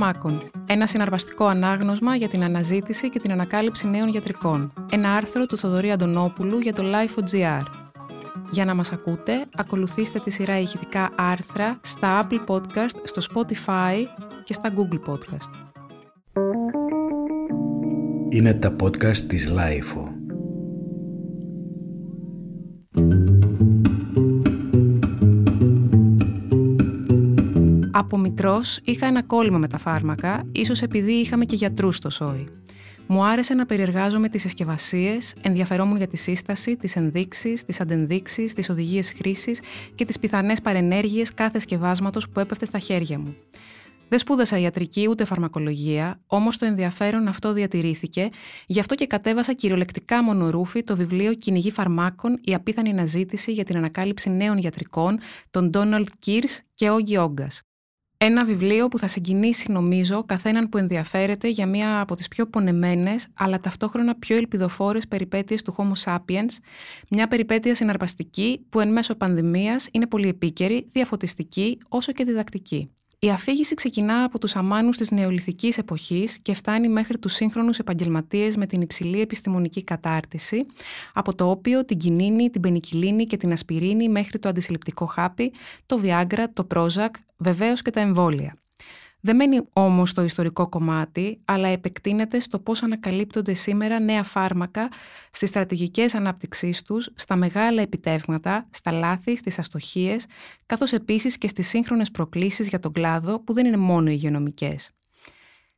φαρμάκων. Ένα συναρπαστικό ανάγνωσμα για την αναζήτηση και την ανακάλυψη νέων γιατρικών. Ένα άρθρο του Θοδωρή Αντωνόπουλου για το Life.gr. Για να μας ακούτε, ακολουθήστε τη σειρά ηχητικά άρθρα στα Apple Podcast, στο Spotify και στα Google Podcast. Είναι τα podcast της Life. Από μικρό είχα ένα κόλλημα με τα φάρμακα, ίσως επειδή είχαμε και γιατρούς στο σόι. Μου άρεσε να περιεργάζομαι τις συσκευασίες, ενδιαφερόμουν για τη σύσταση, τις ενδείξεις, τις αντενδείξεις, τις οδηγίες χρήσης και τις πιθανές παρενέργειες κάθε σκευάσματος που έπεφτε στα χέρια μου. Δεν σπούδασα ιατρική ούτε φαρμακολογία, όμως το ενδιαφέρον αυτό διατηρήθηκε, γι' αυτό και κατέβασα κυριολεκτικά μονορούφι το βιβλίο Κυνηγή Φαρμάκων, η απίθανη αναζήτηση για την ανακάλυψη νέων γιατρικών, των Ντόναλτ Κίρ και Όγκη Όγκα. Ένα βιβλίο που θα συγκινήσει, νομίζω, καθέναν που ενδιαφέρεται για μία από τις πιο πονεμένες, αλλά ταυτόχρονα πιο ελπιδοφόρες περιπέτειες του Homo sapiens, μια περιπέτεια συναρπαστική που εν μέσω πανδημίας είναι πολύ επίκαιρη, διαφωτιστική, όσο και διδακτική. Η αφήγηση ξεκινά από τους αμάνους της νεολιθικής εποχής και φτάνει μέχρι τους σύγχρονους επαγγελματίες με την υψηλή επιστημονική κατάρτιση, από το όπιο, την κινίνη, την πενικυλίνη και την ασπιρίνη μέχρι το αντισυλληπτικό χάπι, το βιάγκρα, το πρόζακ, βεβαίως και τα εμβόλια. Δεν μένει όμως στο ιστορικό κομμάτι, αλλά επεκτείνεται στο πώς ανακαλύπτονται σήμερα νέα φάρμακα στις στρατηγικές ανάπτυξής τους, στα μεγάλα επιτεύγματα, στα λάθη, στις αστοχίες, καθώς επίσης και στις σύγχρονες προκλήσεις για τον κλάδο που δεν είναι μόνο υγειονομικές.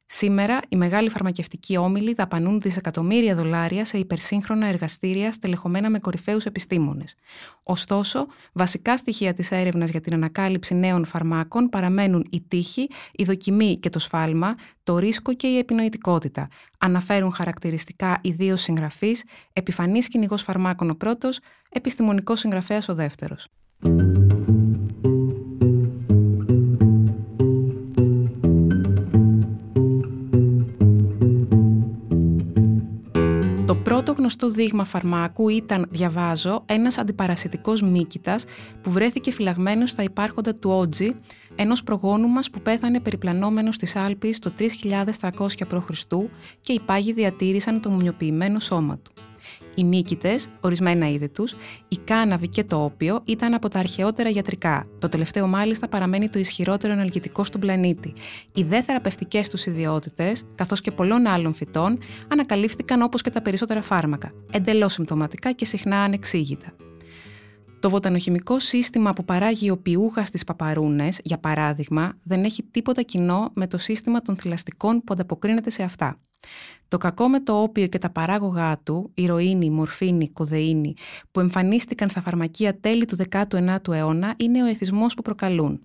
Σήμερα, οι μεγάλοι φαρμακευτικοί όμιλοι δαπανούν δισεκατομμύρια δολάρια σε υπερσύγχρονα εργαστήρια στελεχωμένα με κορυφαίους επιστήμονες. Ωστόσο, βασικά στοιχεία της έρευνας για την ανακάλυψη νέων φαρμάκων παραμένουν η τύχη, η δοκιμή και το σφάλμα, το ρίσκο και η επινοητικότητα. Αναφέρουν χαρακτηριστικά οι δύο συγγραφείς, επιφανής κυνηγός φαρμάκων ο πρώτος, επιστημονικός συγγραφέας ο δεύτερος. Πρώτο γνωστό δείγμα φαρμάκου ήταν, διαβάζω, ένας αντιπαρασιτικός μύκητας που βρέθηκε φυλαγμένος στα υπάρχοντα του Ότζι, ενός προγόνου μας που πέθανε περιπλανόμενος στις Άλπεις το 3300 π.Χ. και οι πάγοι διατήρησαν το μουμιοποιημένο σώμα του. Οι μύκητε, ορισμένα είδη τους, η κάναβη και το όπιο ήταν από τα αρχαιότερα γιατρικά. Το τελευταίο μάλιστα παραμένει το ισχυρότερο ενεργητικό στον πλανήτη. Οι δε θεραπευτικές τους ιδιότητες, καθώς και πολλών άλλων φυτών, ανακαλύφθηκαν όπως και τα περισσότερα φάρμακα, εντελώς συμπτωματικά και συχνά ανεξήγητα. Το βοτανοχημικό σύστημα που παράγει ο πιούχα στις παπαρούνες, για παράδειγμα, δεν έχει τίποτα κοινό με το σύστημα των θηλαστικών που ανταποκρίνεται σε αυτά. Το κακό με το όπιο και τα παράγωγά του, ηρωίνη, μορφίνη, κοδεΐνη, που εμφανίστηκαν στα φαρμακεία τέλη του 19ου αιώνα, είναι ο εθισμός που προκαλούν.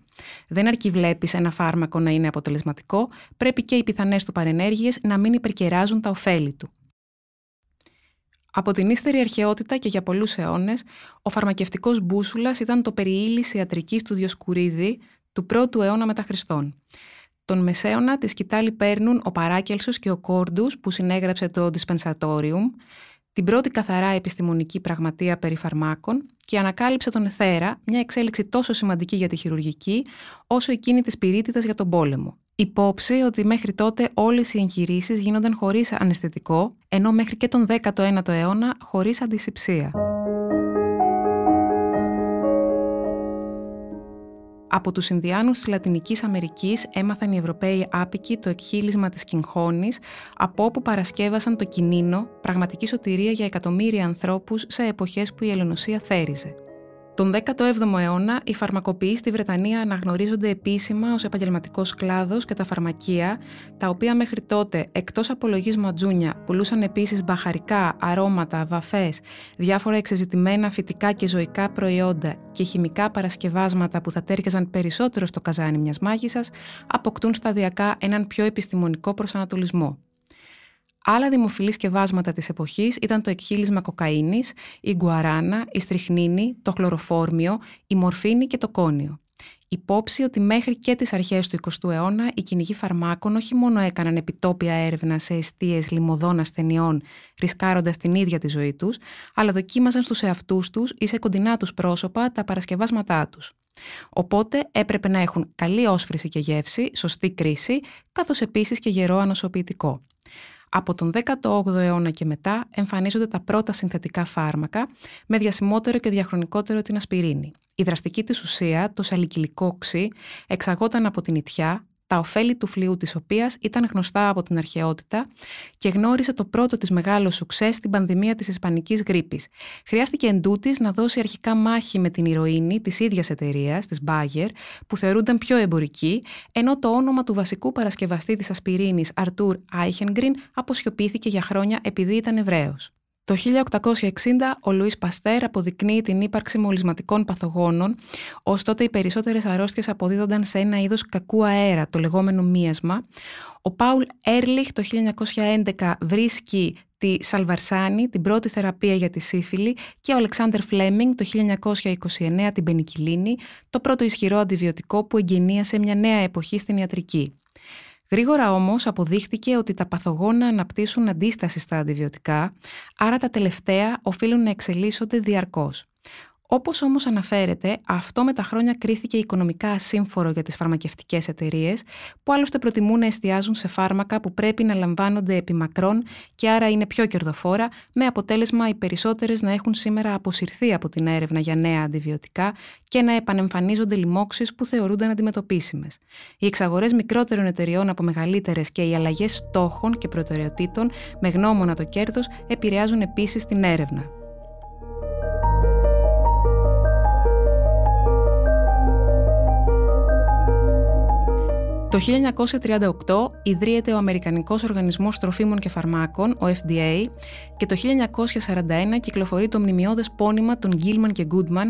Δεν αρκεί βλέπεις ένα φάρμακο να είναι αποτελεσματικό, πρέπει και οι πιθανές του παρενέργειες να μην υπερκεράζουν τα ωφέλη του. Από την ύστερη αρχαιότητα και για πολλούς αιώνες, ο φαρμακευτικός μπούσουλας ήταν το περιήλυ ιατρικής του Διοσκουρίδη του 1ου αιώνα μετά Χριστόν. Τον μεσαίωνα τη σκητάλη παίρνουν ο Παράκελσος και ο Κόρντους που συνέγραψε το Dispensatorium, την πρώτη καθαρά επιστημονική πραγματεία περί φαρμάκων και ανακάλυψε τον Εθέρα, μια εξέλιξη τόσο σημαντική για τη χειρουργική, όσο εκείνη της πυρίτιδας για τον πόλεμο. Υπόψη ότι μέχρι τότε όλες οι εγχειρήσεις γίνονταν χωρίς αναισθητικό, ενώ μέχρι και τον 19ο αιώνα χωρίς αντισηψία. Από τους Ινδιάνους της Λατινικής Αμερικής έμαθαν οι Ευρωπαίοι άπικοι το εκχύλισμα της κυγχώνης, από όπου παρασκεύασαν το κινίνο, πραγματική σωτηρία για εκατομμύρια ανθρώπους σε εποχές που η Ελληνοσία θέριζε. Τον 17ο αιώνα, οι φαρμακοποιοί στη Βρετανία αναγνωρίζονται επίσημα ως επαγγελματικός κλάδος και τα φαρμακεία, τα οποία μέχρι τότε, εκτός απολογής ματζούνια, πουλούσαν επίσης μπαχαρικά, αρώματα, βαφές, διάφορα εξεζητημένα φυτικά και ζωικά προϊόντα και χημικά παρασκευάσματα που θα τέριαζαν περισσότερο στο καζάνι μιας μάγισσας, αποκτούν σταδιακά έναν πιο επιστημονικό προσανατολισμό. Άλλα δημοφιλής σκευάσματα της εποχής ήταν το εκχύλισμα κοκαίνης, η γκουαράνα, η στριχνίνη, το χλωροφόρμιο, η μορφίνη και το κόνιο. Υπόψη ότι μέχρι και τις αρχές του 20ου αιώνα οι κυνηγοί φαρμάκων όχι μόνο έκαναν επιτόπια έρευνα σε αιστείες λιμωδών ασθενειών, ρισκάροντας την ίδια τη ζωή τους, αλλά δοκίμαζαν στους εαυτούς τους ή σε κοντινά τους πρόσωπα τα παρασκευάσματά τους. Οπότε έπρεπε να έχουν καλή όσφρηση και γεύση, σωστή κρίση, καθώς επίσης και γερό ανοσοποιητικό. Από τον 18ο αιώνα και μετά εμφανίζονται τα πρώτα συνθετικά φάρμακα με διασημότερο και διαχρονικότερο την ασπιρίνη. Η δραστική της ουσία, το σαλικυλικό οξύ, εξαγόταν από την ιτιά, τα ωφέλη του φλοιού της οποίας ήταν γνωστά από την αρχαιότητα και γνώρισε το πρώτο της μεγάλο σουξέ στην πανδημία της Ισπανικής γρήπης. Χρειάστηκε εντούτοις να δώσει αρχικά μάχη με την ηρωίνη της ίδιας εταιρείας, της Bayer, που θεωρούνταν πιο εμπορική, ενώ το όνομα του βασικού παρασκευαστή της ασπιρίνης Αρτούρ Άιχενγκριν αποσιωπήθηκε για χρόνια επειδή ήταν Εβραίος. Το 1860 ο Λουίς Παστέρ αποδεικνύει την ύπαρξη μολυσματικών παθογόνων, ωστότε οι περισσότερες αρρώστιες αποδίδονταν σε ένα είδος κακού αέρα, το λεγόμενο μίασμα. Ο Πάουλ Έρλιχ το 1911 βρίσκει τη Σαλβαρσάνη, την πρώτη θεραπεία για τη σύφυλλη και ο Αλεξάνδερ Φλέμινγκ το 1929 την πενικυλίνη, το πρώτο ισχυρό αντιβιωτικό που εγκαινίασε μια νέα εποχή στην ιατρική. Γρήγορα όμως αποδείχτηκε ότι τα παθογόνα αναπτύσσουν αντίσταση στα αντιβιωτικά, άρα τα τελευταία οφείλουν να εξελίσσονται διαρκώς. Όπως όμως αναφέρεται, αυτό με τα χρόνια κρίθηκε οικονομικά ασύμφορο για τις φαρμακευτικές εταιρείες, που άλλωστε προτιμούν να εστιάζουν σε φάρμακα που πρέπει να λαμβάνονται επί μακρόν και άρα είναι πιο κερδοφόρα, με αποτέλεσμα οι περισσότερες να έχουν σήμερα αποσυρθεί από την έρευνα για νέα αντιβιωτικά και να επανεμφανίζονται λοιμώξεις που θεωρούνταν αντιμετωπίσιμες. Οι εξαγορές μικρότερων εταιριών από μεγαλύτερες και οι αλλαγές στόχων και προτεραιοτήτων με γνώμονα το κέρδος επηρεάζουν επίσης την έρευνα. Το 1938 ιδρύεται ο Αμερικανικός Οργανισμός Τροφίμων και Φαρμάκων, ο FDA, και το 1941 κυκλοφορεί το μνημειώδες πόνημα των Gilman και Goodman,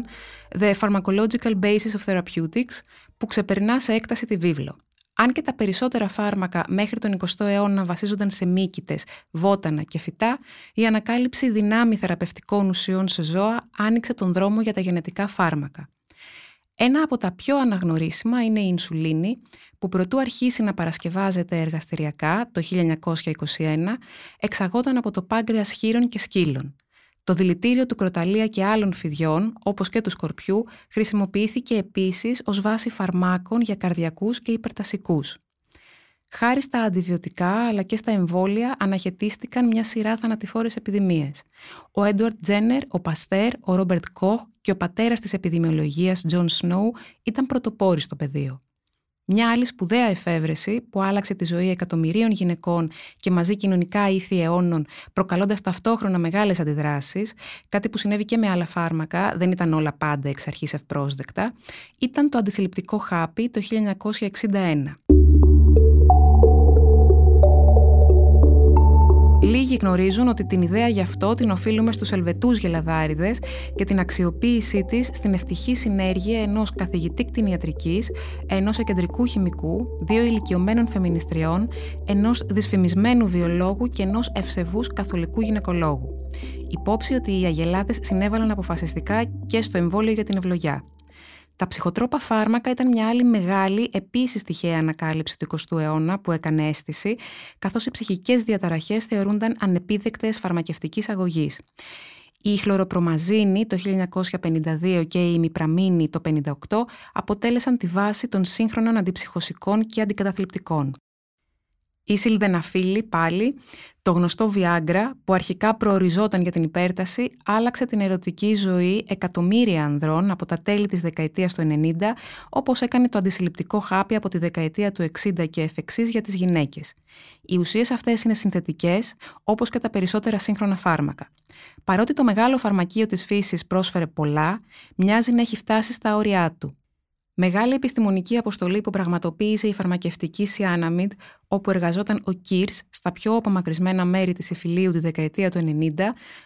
The Pharmacological Basis of Therapeutics, που ξεπερνά σε έκταση τη βίβλο. Αν και τα περισσότερα φάρμακα μέχρι τον 20ο αιώνα βασίζονταν σε μύκητες, βότανα και φυτά, η ανακάλυψη δυνάμει θεραπευτικών ουσιών σε ζώα άνοιξε τον δρόμο για τα γενετικά φάρμακα. Ένα από τα πιο αναγνωρίσιμα είναι η ινσουλίνη, που προτού αρχίσει να παρασκευάζεται εργαστηριακά το 1921, εξαγόταν από το πάγκρεας χείρων και σκύλων. Το δηλητήριο του κροταλία και άλλων φιδιών, όπως και του σκορπιού, χρησιμοποιήθηκε επίσης ως βάση φαρμάκων για καρδιακούς και υπερτασικούς. Χάρη στα αντιβιωτικά αλλά και στα εμβόλια αναχαιτίστηκαν μια σειρά θανατηφόρες επιδημίες. Ο Έντουαρτ Τζένερ, ο Παστέρ, ο Ρόμπερτ Κοχ και ο πατέρας της επιδημιολογίας Τζον Σνόου ήταν πρωτοπόροι στο πεδίο. Μια άλλη σπουδαία εφεύρεση που άλλαξε τη ζωή εκατομμυρίων γυναικών και μαζί κοινωνικά ήθη αιώνων, προκαλώντας ταυτόχρονα μεγάλες αντιδράσεις, κάτι που συνέβη και με άλλα φάρμακα, δεν ήταν όλα πάντα εξ αρχής ευπρόσδεκτα, ήταν το αντισυλληπτικό χάπι το 1961. Λίγοι γνωρίζουν ότι την ιδέα γι' αυτό την οφείλουμε στους Ελβετούς γελαδάριδες και την αξιοποίησή της στην ευτυχή συνέργεια ενός καθηγητή κτηνιατρικής, ενός εκεντρικού χημικού, δύο ηλικιωμένων φεμινιστριών, ενός δυσφημισμένου βιολόγου και ενός ευσεβούς καθολικού γυναικολόγου. Υπόψη ότι οι αγελάδες συνέβαλαν αποφασιστικά και στο εμβόλιο για την ευλογιά. Τα ψυχοτρόπα φάρμακα ήταν μια άλλη μεγάλη, επίσης τυχαία ανακάλυψη του 20ου αιώνα που έκανε αίσθηση, καθώς οι ψυχικές διαταραχές θεωρούνταν ανεπίδεκτες φαρμακευτικής αγωγής. Η χλωροπρομαζίνη το 1952 και η ημιπραμίνη το 1958 αποτέλεσαν τη βάση των σύγχρονων αντιψυχωσικών και αντικαταθλιπτικών. Η Σιλδεναφίλη πάλι, το γνωστό Viagra που αρχικά προοριζόταν για την υπέρταση, άλλαξε την ερωτική ζωή εκατομμύρια ανδρών από τα τέλη της δεκαετίας του 90, όπως έκανε το αντισυλληπτικό χάπι από τη δεκαετία του 60 και εφ' για τις γυναίκες. Οι ουσίες αυτές είναι συνθετικές, όπως και τα περισσότερα σύγχρονα φάρμακα. Παρότι το μεγάλο φαρμακείο της φύσης πρόσφερε πολλά, μοιάζει να έχει φτάσει στα όρια του. Μεγάλη επιστημονική αποστολή που πραγματοποίησε η φαρμακευτική Σιάναμιντ, όπου εργαζόταν ο Κίρς στα πιο απομακρυσμένα μέρη της Ιφιλίου τη δεκαετία του 90,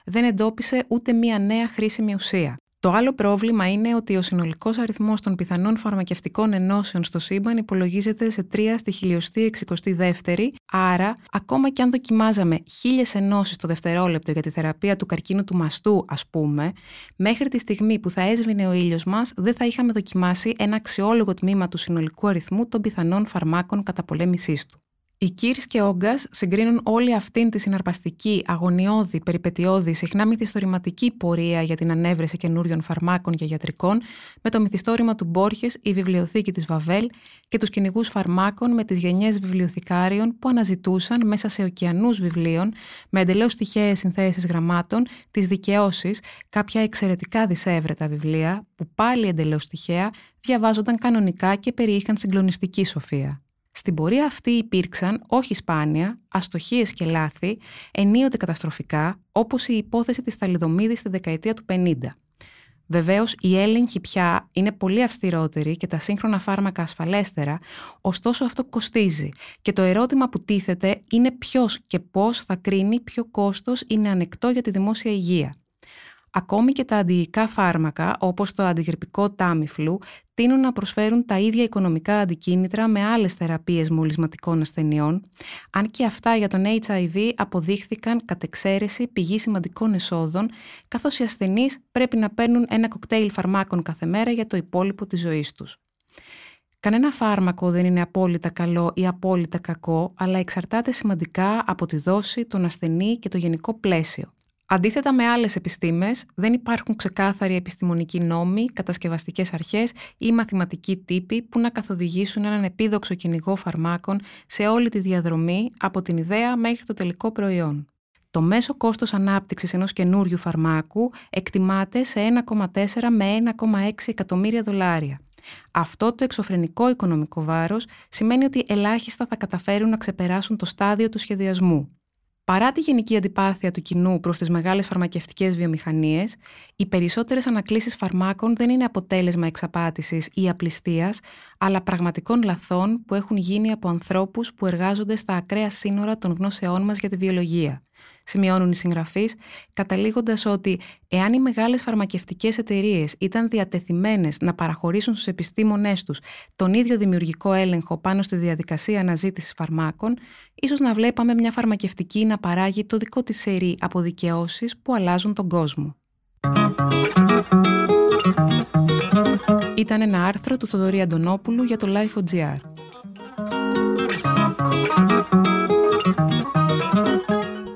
δεν εντόπισε ούτε μία νέα χρήσιμη ουσία. Το άλλο πρόβλημα είναι ότι ο συνολικός αριθμός των πιθανών φαρμακευτικών ενώσεων στο σύμπαν υπολογίζεται σε 3 στη χιλιοστή 62η, άρα ακόμα και αν δοκιμάζαμε χίλιες ενώσεις το δευτερόλεπτο για τη θεραπεία του καρκίνου του μαστού, ας πούμε, μέχρι τη στιγμή που θα έσβηνε ο ήλιος μας δεν θα είχαμε δοκιμάσει ένα αξιόλογο τμήμα του συνολικού αριθμού των πιθανών φαρμάκων καταπολέμησής του. Οι Κύρς και Όγκας συγκρίνουν όλη αυτήν τη συναρπαστική, αγωνιώδη, περιπετειώδη, συχνά μυθιστορηματική πορεία για την ανέβρεση καινούριων φαρμάκων και γιατρικών με το μυθιστόρημα του Μπόρχες, η βιβλιοθήκη της Βαβέλ και τους κυνηγούς φαρμάκων με τις γενιές βιβλιοθηκάριων που αναζητούσαν μέσα σε ωκεανούς βιβλίων με εντελώς τυχαίες συνθέσεις γραμμάτων τις δικαιώσεις, κάποια εξαιρετικά δυσέβρετα βιβλία που πάλι εντελώς τυχαία διαβάζονταν κανονικά και περιείχαν συγκλονιστική σοφία. Στην πορεία αυτή υπήρξαν, όχι σπάνια, αστοχίες και λάθη, ενίοτε καταστροφικά, όπως η υπόθεση της θαλιδομίδης στη δεκαετία του 50. Βεβαίως, η έλεγχη πια είναι πολύ αυστηρότερη και τα σύγχρονα φάρμακα ασφαλέστερα, ωστόσο αυτό κοστίζει. Και το ερώτημα που τίθεται είναι ποιος και πώς θα κρίνει ποιο κόστος είναι ανεκτό για τη δημόσια υγεία. Ακόμη και τα αντιϊκά φάρμακα, όπως το αντιγρυπικό τάμιφλου, τείνουν να προσφέρουν τα ίδια οικονομικά αντικίνητρα με άλλες θεραπείες μολυσματικών ασθενειών, αν και αυτά για τον HIV αποδείχθηκαν κατ' εξαίρεση πηγή σημαντικών εσόδων, καθώς οι ασθενείς πρέπει να παίρνουν ένα κοκτέιλ φαρμάκων κάθε μέρα για το υπόλοιπο της ζωής τους. Κανένα φάρμακο δεν είναι απόλυτα καλό ή απόλυτα κακό, αλλά εξαρτάται σημαντικά από τη δόση, τον ασθενή και το γενικό πλαίσιο. Αντίθετα με άλλες επιστήμες, δεν υπάρχουν ξεκάθαροι επιστημονικοί νόμοι, κατασκευαστικές αρχές ή μαθηματικοί τύποι που να καθοδηγήσουν έναν επίδοξο κυνηγό φαρμάκων σε όλη τη διαδρομή από την ιδέα μέχρι το τελικό προϊόν. Το μέσο κόστος ανάπτυξης ενός καινούριου φαρμάκου εκτιμάται σε 1,4 με 1,6 εκατομμύρια δολάρια. Αυτό το εξωφρενικό οικονομικό βάρος σημαίνει ότι ελάχιστα θα καταφέρουν να ξεπεράσουν το στάδιο του σχεδιασμού. Παρά τη γενική αντιπάθεια του κοινού προς τις μεγάλες φαρμακευτικές βιομηχανίες, οι περισσότερες ανακλήσεις φαρμάκων δεν είναι αποτέλεσμα εξαπάτησης ή απληστίας, αλλά πραγματικών λαθών που έχουν γίνει από ανθρώπους που εργάζονται στα ακραία σύνορα των γνώσεών μας για τη βιολογία σημειώνουν οι συγγραφείς, καταλήγοντας ότι εάν οι μεγάλες φαρμακευτικές εταιρείες ήταν διατεθειμένες να παραχωρήσουν στους επιστήμονές τους τον ίδιο δημιουργικό έλεγχο πάνω στη διαδικασία αναζήτησης φαρμάκων, ίσως να βλέπαμε μια φαρμακευτική να παράγει το δικό της σερί από δικαιώσεις που αλλάζουν τον κόσμο. Ήταν ένα άρθρο του Θοδωρή Αντωνόπουλου για το Life.gr.